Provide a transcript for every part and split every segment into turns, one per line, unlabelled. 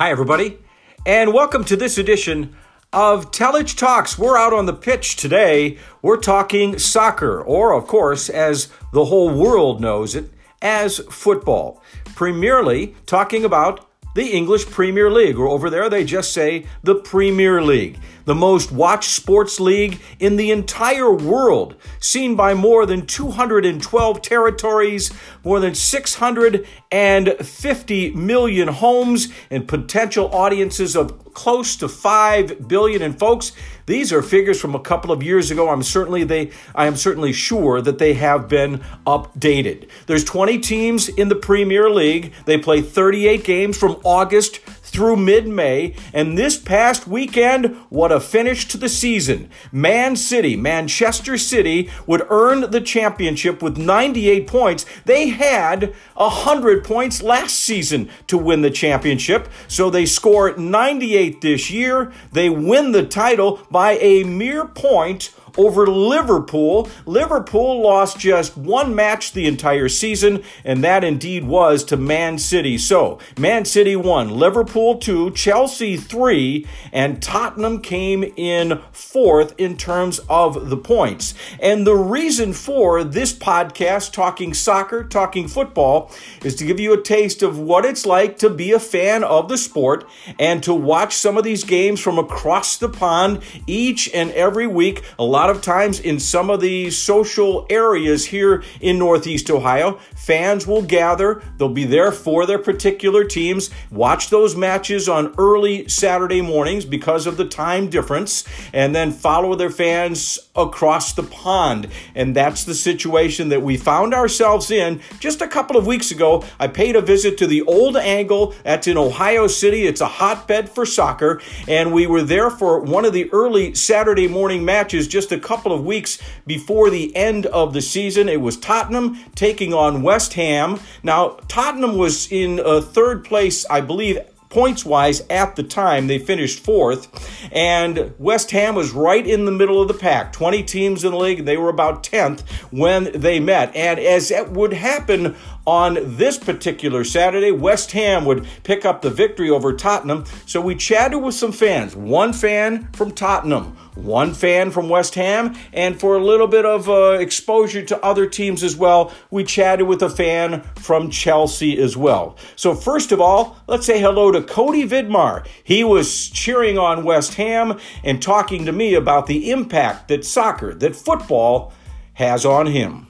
Hi, everybody, and welcome to this edition of Telich Talks. We're out on the pitch today. We're talking soccer, or, of course, as the whole world knows it, as football. Primarily talking about the English Premier League, or over there they just say the Premier League, the most watched sports league in the entire world, seen by more than 212 territories, more than 650 million homes, and potential audiences of close to 5 billion. And folks, these are figures from a couple of years ago. I'm certainly they I am certainly sure that they have been updated. There's 20 teams in the Premier League. They play 38 games from August through mid May. And this past weekend, what a finish to the season. Man City, Manchester City, would earn the championship with 98 points. They had 100 points last season to win the championship. So they score 98 this year. They win the title by a mere point over Liverpool. Liverpool lost just one match the entire season, and that indeed was to Man City. So, Man City won, Liverpool 2, Chelsea 3, and Tottenham came in fourth in terms of the points. And the reason for this podcast, talking soccer, talking football, is to give you a taste of what it's like to be a fan of the sport and to watch some of these games from across the pond each and every week. A lot of times in some of the social areas here in Northeast Ohio, fans will gather. They'll be there for their particular teams, watch those matches on early Saturday mornings because of the time difference, and then follow their fans across the pond. And that's the situation that we found ourselves in just a couple of weeks ago. I paid a visit to the Old Angle. That's in Ohio City. It's a hotbed for soccer. And we were there for one of the early Saturday morning matches just a couple of weeks before the end of the season. It was Tottenham taking on West Ham. Now, Tottenham was in uh, third place, I believe, points wise at the time. They finished fourth. And West Ham was right in the middle of the pack. 20 teams in the league. And they were about 10th when they met. And as it would happen on this particular Saturday, West Ham would pick up the victory over Tottenham. So we chatted with some fans. One fan from Tottenham, one fan from West Ham, and for a little bit of uh, exposure to other teams as well, we chatted with a fan from Chelsea as well. So, first of all, let's say hello to Cody Vidmar. He was cheering on West Ham and talking to me about the impact that soccer, that football has on him.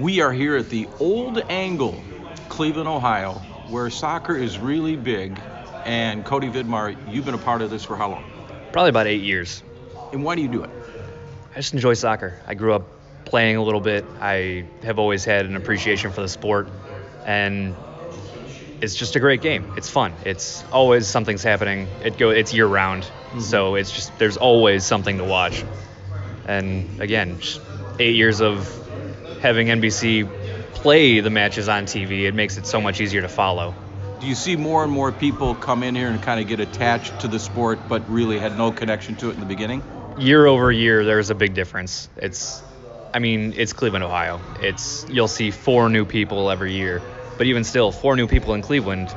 We are here at the Old Angle, Cleveland, Ohio, where soccer is really big. And Cody Vidmar, you've been a part of this for how long?
Probably about eight years.
And why do you do it?
I just enjoy soccer. I grew up playing a little bit. I have always had an appreciation for the sport, and it's just a great game. It's fun. It's always something's happening. It go. It's year round, mm-hmm. so it's just there's always something to watch. And again, eight years of having NBC play the matches on TV, it makes it so much easier to follow.
Do you see more and more people come in here and kind of get attached to the sport, but really had no connection to it in the beginning?
Year over year, there's a big difference. It's, I mean, it's Cleveland, Ohio. It's you'll see four new people every year, but even still, four new people in Cleveland,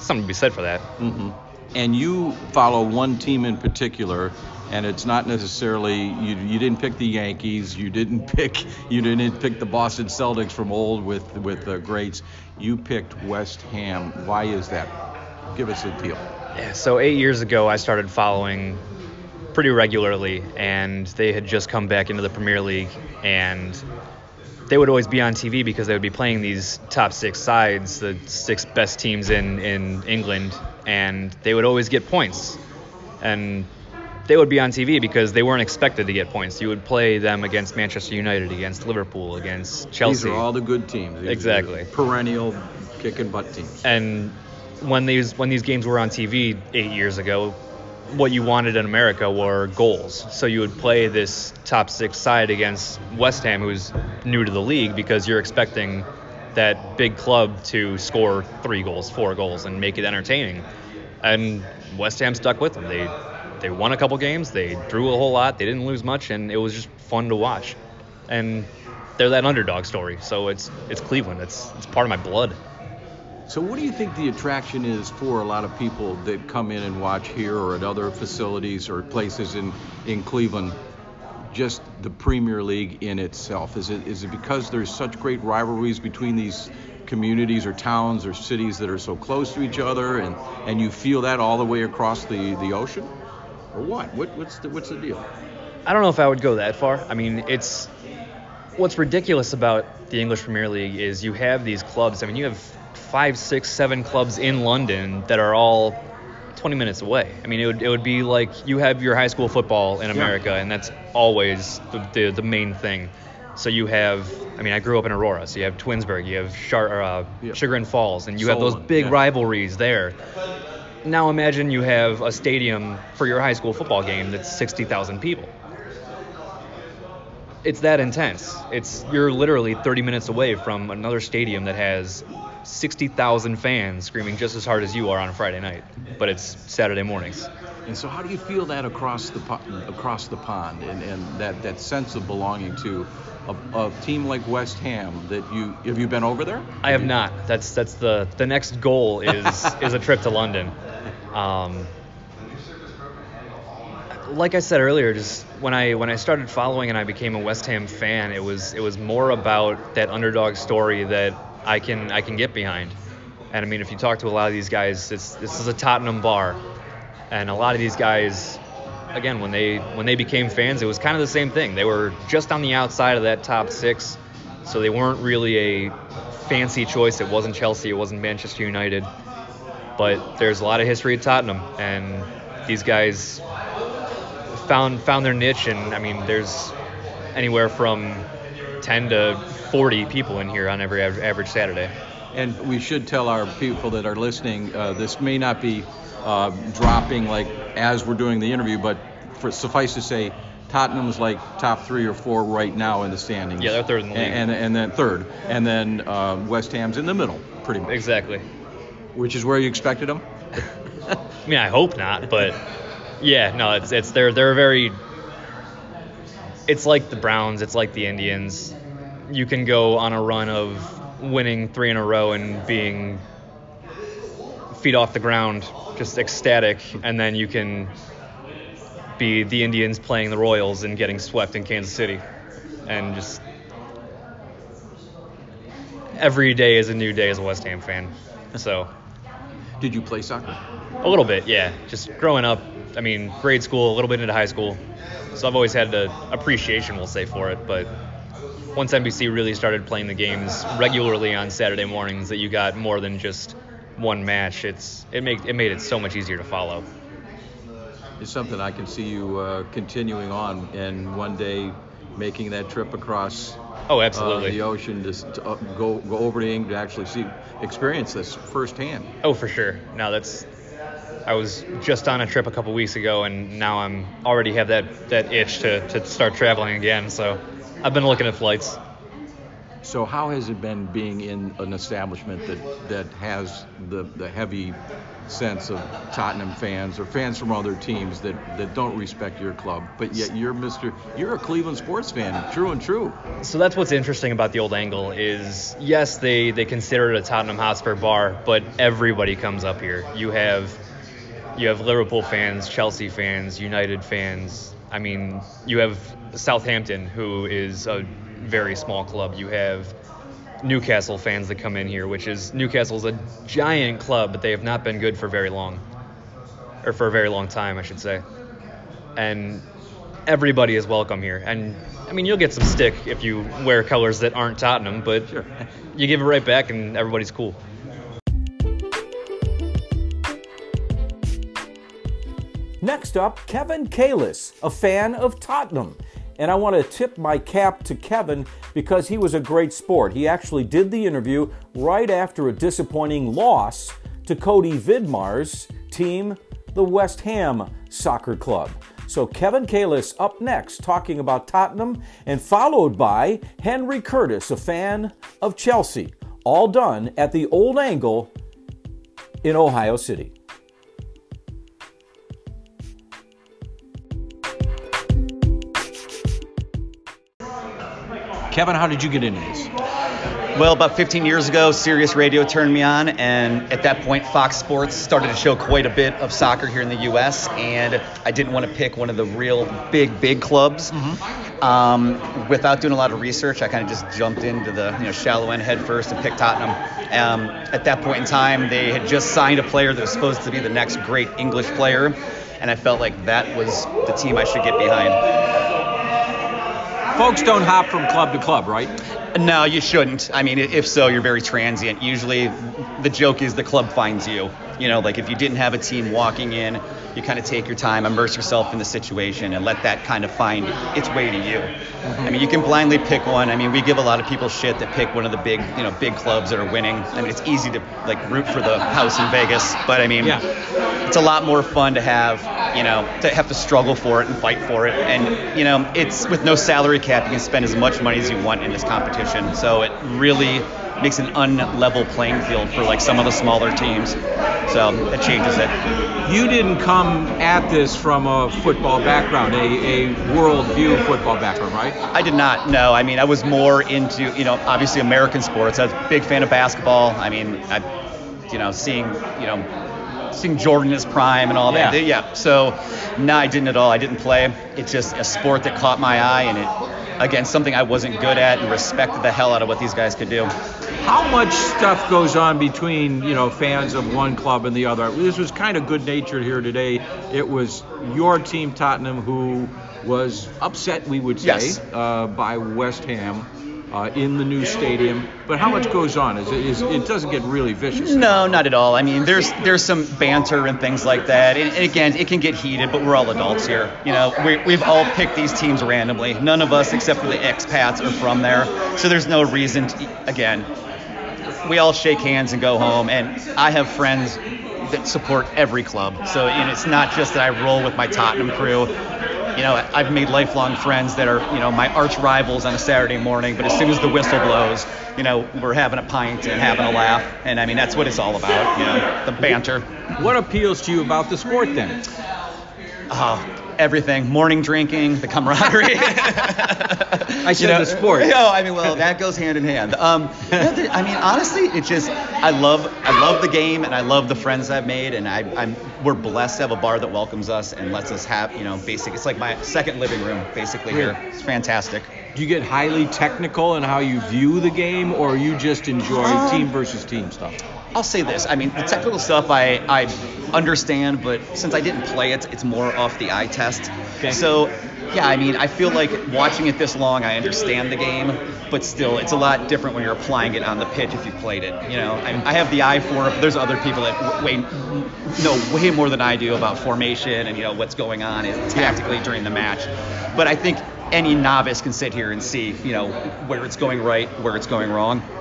something to be said for that.
Mm-hmm. And you follow one team in particular and it's not necessarily you, you didn't pick the Yankees, you didn't pick you didn't pick the Boston Celtics from old with with the greats. You picked West Ham. Why is that? Give us a deal.
Yeah, so eight years ago, I started following pretty regularly, and they had just come back into the Premier League, and they would always be on TV because they would be playing these top six sides, the six best teams in in England, and they would always get points. And they would be on TV because they weren't expected to get points. You would play them against Manchester United, against Liverpool, against Chelsea.
These are all the good teams. These
exactly.
Perennial kick and butt teams.
And when these when these games were on TV eight years ago, what you wanted in America were goals. So you would play this top six side against West Ham, who's new to the league, because you're expecting that big club to score three goals, four goals, and make it entertaining. And West Ham stuck with them. They they won a couple games, they drew a whole lot, they didn't lose much, and it was just fun to watch. And they're that underdog story. So it's it's Cleveland. It's it's part of my blood.
So, what do you think the attraction is for a lot of people that come in and watch here or at other facilities or places in, in Cleveland? Just the Premier League in itself? Is it is it because there's such great rivalries between these communities or towns or cities that are so close to each other, and, and you feel that all the way across the, the ocean, or what? what? What's the what's the deal?
I don't know if I would go that far. I mean, it's what's ridiculous about the English Premier League is you have these clubs. I mean, you have five, six, seven clubs in London that are all 20 minutes away. I mean, it would, it would be like you have your high school football in America, yeah. and that's always the, the, the, main thing. So you have, I mean, I grew up in Aurora, so you have Twinsburg, you have Char, uh, yeah. Chagrin Falls, and you Solon, have those big yeah. rivalries there. Now imagine you have a stadium for your high school football game that's 60,000 people. It's that intense. It's you're literally 30 minutes away from another stadium that has 60,000 fans screaming just as hard as you are on a Friday night, but it's Saturday mornings.
And so, how do you feel that across the across the pond, and, and that, that sense of belonging to a, a, team like West Ham? That you have you been over there?
I have not. That's that's the the next goal is is a trip to London. Um, like I said earlier, just when I when I started following and I became a West Ham fan, it was it was more about that underdog story that I can I can get behind. And I mean, if you talk to a lot of these guys, this is a Tottenham bar, and a lot of these guys, again, when they when they became fans, it was kind of the same thing. They were just on the outside of that top six, so they weren't really a fancy choice. It wasn't Chelsea, it wasn't Manchester United, but there's a lot of history at Tottenham, and these guys found found their niche. And I mean, there's anywhere from 10 to 40 people in here on every average Saturday.
And we should tell our people that are listening, uh, this may not be uh, dropping like as we're doing the interview, but for, suffice to say, Tottenham's like top three or four right now in the standings.
Yeah, they're third in the league.
And, and, and then third, and then uh, West Ham's in the middle, pretty much.
Exactly.
Which is where you expected them.
I mean, I hope not, but yeah, no, it's it's they're they're very. It's like the Browns. It's like the Indians you can go on a run of winning three in a row and being feet off the ground, just ecstatic, and then you can be the Indians playing the Royals and getting swept in Kansas City, and just every day is a new day as a West Ham fan. So.
Did you play soccer?
A little bit, yeah. Just growing up, I mean, grade school, a little bit into high school. So I've always had an appreciation, we'll say, for it. But once NBC really started playing the games regularly on Saturday mornings, that you got more than just one match. It's it made it made it so much easier to follow.
It's something I can see you uh, continuing on, and one day making that trip across.
Oh, absolutely.
Uh, the ocean to uh, go go over to England to actually see experience this firsthand.
Oh, for sure. Now that's. I was just on a trip a couple weeks ago, and now I'm already have that that itch to to start traveling again. So I've been looking at flights.
So how has it been being in an establishment that that has the the heavy sense of Tottenham fans or fans from other teams that, that don't respect your club, but yet you're Mr. You're a Cleveland sports fan, true and true.
So that's what's interesting about the old angle is yes they they consider it a Tottenham Hotspur bar, but everybody comes up here. You have you have Liverpool fans, Chelsea fans, United fans. I mean, you have Southampton, who is a very small club. You have Newcastle fans that come in here, which is Newcastle's a giant club, but they have not been good for very long, or for a very long time, I should say. And everybody is welcome here. And I mean, you'll get some stick if you wear colors that aren't Tottenham, but sure. you give it right back, and everybody's cool.
Next up, Kevin Kalis, a fan of Tottenham. And I want to tip my cap to Kevin because he was a great sport. He actually did the interview right after a disappointing loss to Cody Vidmar's team, the West Ham Soccer Club. So Kevin Kalis up next talking about Tottenham and followed by Henry Curtis, a fan of Chelsea. All done at the Old Angle in Ohio City.
Kevin, how did you get into this?
Well, about 15 years ago, Sirius Radio turned me on, and at that point, Fox Sports started to show quite a bit of soccer here in the U.S. And I didn't want to pick one of the real big, big clubs. Mm-hmm. Um, without doing a lot of research, I kind of just jumped into the you know shallow end head first and picked Tottenham. Um, at that point in time, they had just signed a player that was supposed to be the next great English player, and I felt like that was the team I should get behind.
Folks don't hop from club to club, right?
No, you shouldn't. I mean, if so, you're very transient. Usually, the joke is the club finds you. You know, like if you didn't have a team walking in, you kind of take your time, immerse yourself in the situation, and let that kind of find its way to you. Mm-hmm. I mean, you can blindly pick one. I mean, we give a lot of people shit that pick one of the big, you know, big clubs that are winning. I mean, it's easy to like root for the house in Vegas, but I mean, yeah. it's a lot more fun to have, you know, to have to struggle for it and fight for it. And you know, it's with no salary cap, you can spend as much money as you want in this competition. So it really makes an unlevel playing field for like some of the smaller teams. So it changes it.
You didn't come at this from a football background, a, a worldview football background, right?
I did not. No, I mean I was more into you know obviously American sports. I was a big fan of basketball. I mean I, you know, seeing you know seeing Jordan his prime and all that. Yeah. yeah. So, no, I didn't at all. I didn't play. It's just a sport that caught my eye, and it, again, something I wasn't good at, and respected the hell out of what these guys could do
how much stuff goes on between you know fans of one club and the other? This was kind of good natured here today. It was your team, Tottenham, who was upset, we would say,
yes.
uh, by West Ham. Uh, in the new stadium, but how much goes on? Is it, is, it doesn't get really vicious.
No, not at all. I mean, there's there's some banter and things like that, and, and again, it can get heated, but we're all adults here. You know, we, we've all picked these teams randomly. None of us, except for the expats, are from there, so there's no reason. To, again, we all shake hands and go home. And I have friends that support every club. So you know, it's not just that I roll with my Tottenham crew. You know, I've made lifelong friends that are, you know, my arch rivals on a Saturday morning. But as soon as the whistle blows, you know, we're having a pint and having a laugh. And I mean, that's what it's all about. You know, the banter.
What appeals to you about the sport then?
Oh, everything. Morning drinking, the camaraderie.
I should you know, the sport.
You know, I mean, well, that goes hand in hand. Um, I mean, honestly, it just I love I love the game and I love the friends I've made, and I, I'm we're blessed to have a bar that welcomes us and lets us have you know basic. It's like my second living room basically here. It's fantastic.
Do you get highly technical in how you view the game, or you just enjoy um, team versus team stuff?
I'll say this. I mean, the technical stuff I, I understand, but since I didn't play it, it's more off the eye test. Okay. So, yeah, I mean, I feel like watching it this long, I understand the game, but still, it's a lot different when you're applying it on the pitch if you played it. You know, I, I have the eye for it, there's other people that way know way more than I do about formation and you know what's going on tactically during the match. But I think any novice can sit here and see, you know, where it's going right, where it's going wrong.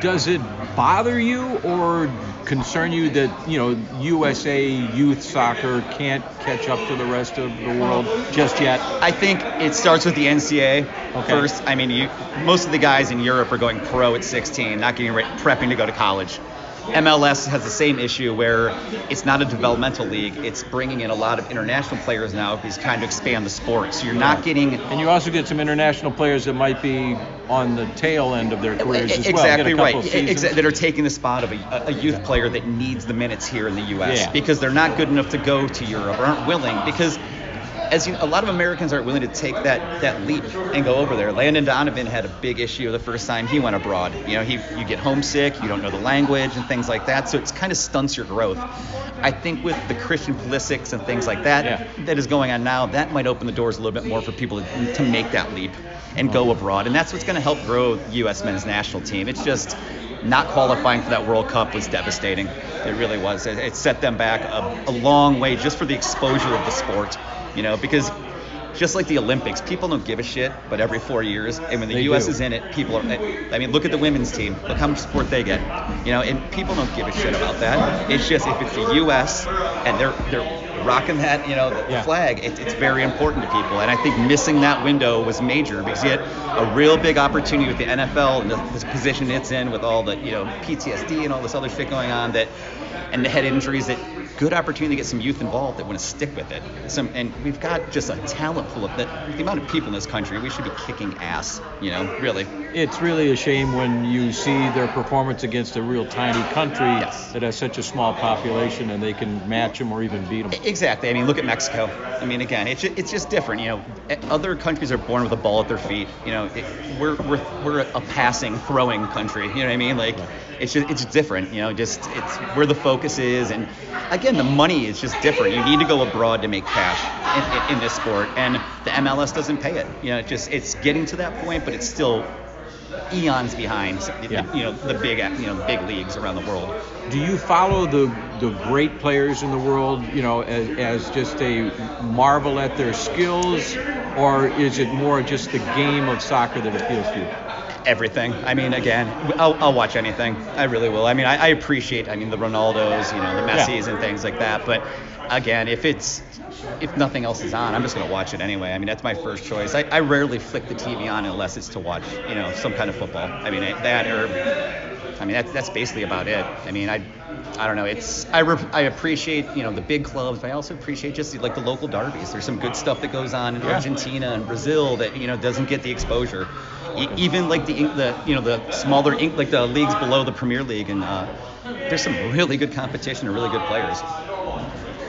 Does it bother you or concern you that you know USA youth soccer can't catch up to the rest of the world just yet?
I think it starts with the NCAA okay. first. I mean, you, most of the guys in Europe are going pro at 16, not getting prepping to go to college. MLS has the same issue where it's not a developmental league. It's bringing in a lot of international players now because trying to expand the sport. So you're not getting.
And you also get some international players that might be on the tail end of their careers as
exactly
well.
Exactly right. Exa- that are taking the spot of a, a, youth player that needs the minutes here in the U.S. Yeah. because they're not good enough to go to Europe or aren't willing because as you, a lot of Americans aren't willing to take that that leap and go over there. Landon Donovan had a big issue the first time he went abroad. You know, he you get homesick, you don't know the language and things like that, so it kind of stunts your growth. I think with the Christian Pulisic and things like that yeah. that is going on now, that might open the doors a little bit more for people to, to make that leap and go abroad, and that's what's going to help grow U.S. men's national team. It's just not qualifying for that World Cup was devastating. It really was. It, it set them back a, a long way just for the exposure of the sport you know, because just like the Olympics, people don't give a shit, but every four years, and when the they U.S. do. is in it, people are. I mean, look at the women's team. Look how much support they get. You know, and people don't give a shit about that. It's just if it's the U.S. and they're they're rocking that, you know, the yeah. flag, it, it's very important to people. And I think missing that window was major because you had a real big opportunity with the NFL and the, the position it's in with all the you know PTSD and all this other shit going on that, and the head injuries that good opportunity to get some youth involved that want to stick with it. Some, and we've got just a talent pool of that. The amount of people in this country, we should be kicking ass. You know, really.
It's really a shame when you see their performance against a real tiny country
yes.
that has such a small population and they can match them or even beat them.
Exactly. I mean, look at Mexico. I mean, again, it's just, it's just different. You know, other countries are born with a ball at their feet. You know, it, we're we're we're a passing, throwing country. You know what I mean? Like, it's just it's different. You know, just it's where the focus is, and again, the money is just different. You need to go abroad to make cash in, in, in this sport, and the MLS doesn't pay it. You know, it just it's getting to that point, but it's still eons behind yeah. you know the big you know big leagues around the world.
Do you follow the the great players in the world you know as, as just a marvel at their skills or is it more just the game of soccer that appeals to you?
Everything. I mean, again, I'll, I'll, watch anything. I really will. I mean, I, I, appreciate, I mean, the Ronaldos, you know, the Messis yeah. and things like that. But again, if it's if nothing else is on, I'm just gonna watch it anyway. I mean, that's my first choice. I, I rarely flick the TV on unless it's to watch, you know, some kind of football. I mean, that or I mean, that's that's basically about it. I mean, I I don't know. It's I, re, I appreciate you know the big clubs, but I also appreciate just like the local derbies. There's some good stuff that goes on in yeah. Argentina and Brazil that you know doesn't get the exposure. Even like the the you know the smaller like the leagues below the Premier League, and uh, there's some really good competition and really good players.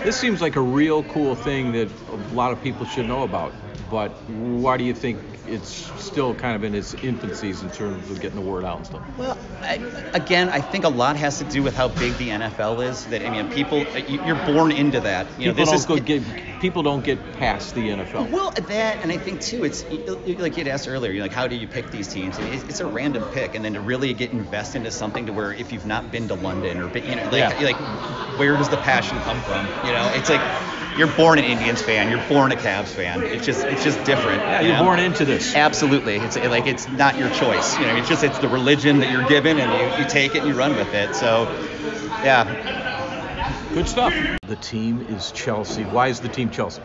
This seems like a real cool thing that a lot of people should know about. But why do you think it's still kind of in its infancies in terms of getting the word out and stuff?
Well, I, again, I think a lot has to do with how big the NFL is. That I mean, people, you're born into that. You
people
know,
don't is, get people don't get past the NFL.
Well, that, and I think too, it's like you'd asked earlier, you're like, how do you pick these teams? It's a random pick, and then to really get invested into something to where if you've not been to London or been, you know, like, yeah. like where does the passion come from? You know, it's like you're born an Indians fan, you're born a Cavs fan. It's just it's just different.
Yeah, you're
know?
born into this.
Absolutely. It's like it's not your choice. You know, it's just it's the religion that you're given and you, you take it and you run with it. So yeah.
Good stuff. The team is Chelsea. Why is the team Chelsea?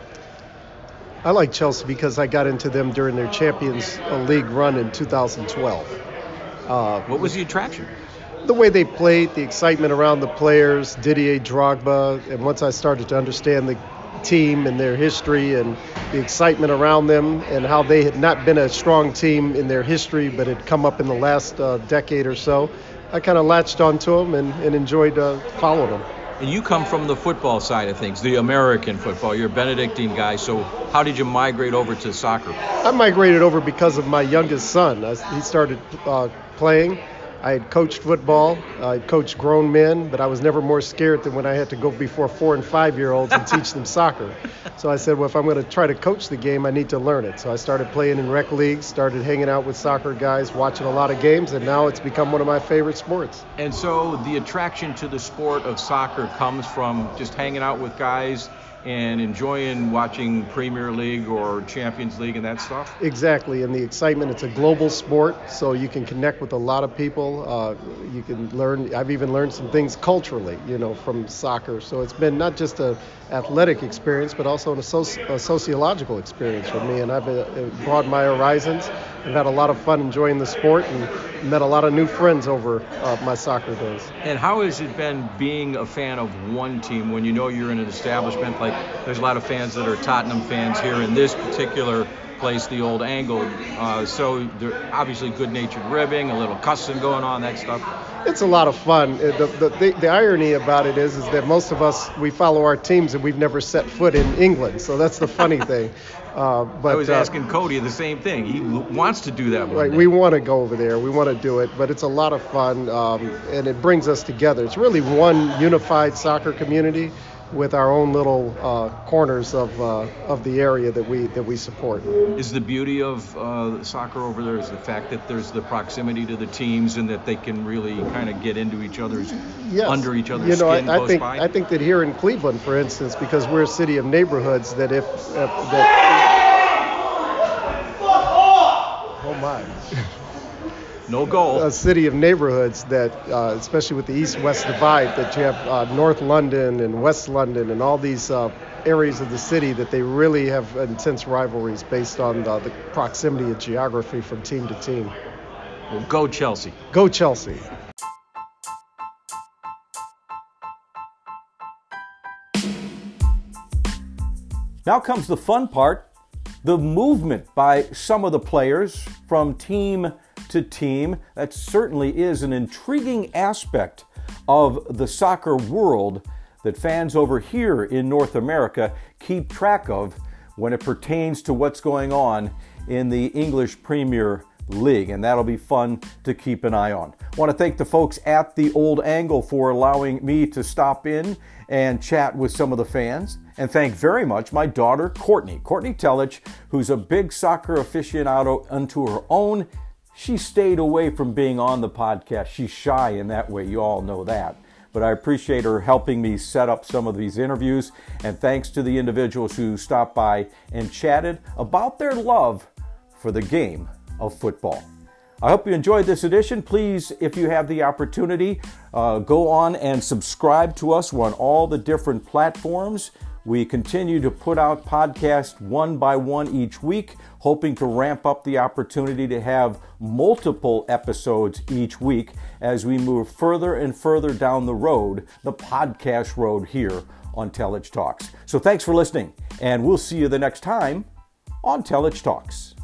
I like Chelsea because I got into them during their Champions League run in 2012.
Uh, what was the attraction?
the way they played, the excitement around the players, Didier Drogba, and once I started to understand the team and their history and the excitement around them and how they had not been a strong team in their history but had come up in the last uh, decade or so, I kind of latched onto them and, and enjoyed uh, following them.
And you come from the football side of things, the American football. You're a Benedictine guy, so how did you migrate over to soccer?
I migrated over because of my youngest son. I, he started uh, playing I had coached football, I coached grown men, but I was never more scared than when I had to go before four and five year olds and teach them soccer. So I said, well, if I'm going to try to coach the game, I need to learn it. So I started playing in rec leagues, started hanging out with soccer guys, watching a lot of games, and now it's become one of my favorite sports.
And so the attraction to the sport of soccer comes from just hanging out with guys and enjoying watching Premier League or Champions League and that stuff?
Exactly, and the excitement. It's a global sport, so you can connect with a lot of people. Uh, you can learn. I've even learned some things culturally, you know, from soccer. So it's been not just a athletic experience, but also a, soci- a sociological experience for me, and I've uh, broadened my horizons. I've had a lot of fun enjoying the sport and met a lot of new friends over uh, my soccer days.
And how has it been being a fan of one team when you know you're in an establishment like there's a lot of fans that are Tottenham fans here in this particular place, the old angle. Uh, so they're obviously good-natured ribbing, a little cussing going on, that stuff.
It's a lot of fun. Uh, the, the, the, the, irony about it is, is that most of us we follow our teams and we've never set foot in England. So that's the funny thing.
Uh, but I was uh, asking Cody the same thing. He wants to do that.
Right. We want to go over there. We want to do it, but it's a lot of fun, um, and it brings us together. It's really one unified soccer community with our own little uh, corners of, uh, of the area that we that we support.
Is the beauty of uh, soccer over there is the fact that there's the proximity to the teams and that they can really kind of get into each other's
yes.
under each other's
you know,
skin
I, I think
by?
I think that here in Cleveland, for instance, because we're a city of neighborhoods, that if, if that oh my
no goal.
A city of neighborhoods that, uh, especially with the east-west divide, that you have uh, North London and West London and all these uh, areas of the city that they really have intense rivalries based on the, the proximity of geography from team to team.
Well, go Chelsea.
Go Chelsea.
Now comes the fun part the movement by some of the players from team to team. That certainly is an intriguing aspect of the soccer world that fans over here in North America keep track of when it pertains to what's going on in the English Premier League, and that'll be fun to keep an eye on. I want to thank the folks at the Old Angle for allowing me to stop in and chat with some of the fans, and thank very much my daughter Courtney, Courtney Telich, who's a big soccer aficionado unto her own. She stayed away from being on the podcast. She's shy in that way, you all know that but I appreciate her helping me set up some of these interviews. And thanks to the individuals who stopped by and chatted about their love for the game of football. I hope you enjoyed this edition. Please, if you have the opportunity, uh, go on and subscribe to us. We're on all the different platforms. We continue to put out podcasts one by one each week, hoping to ramp up the opportunity to have multiple episodes each week as we move further and further down the road, the podcast road here on Telich Talks. So thanks for listening, and we'll see you the next time on Telich Talks.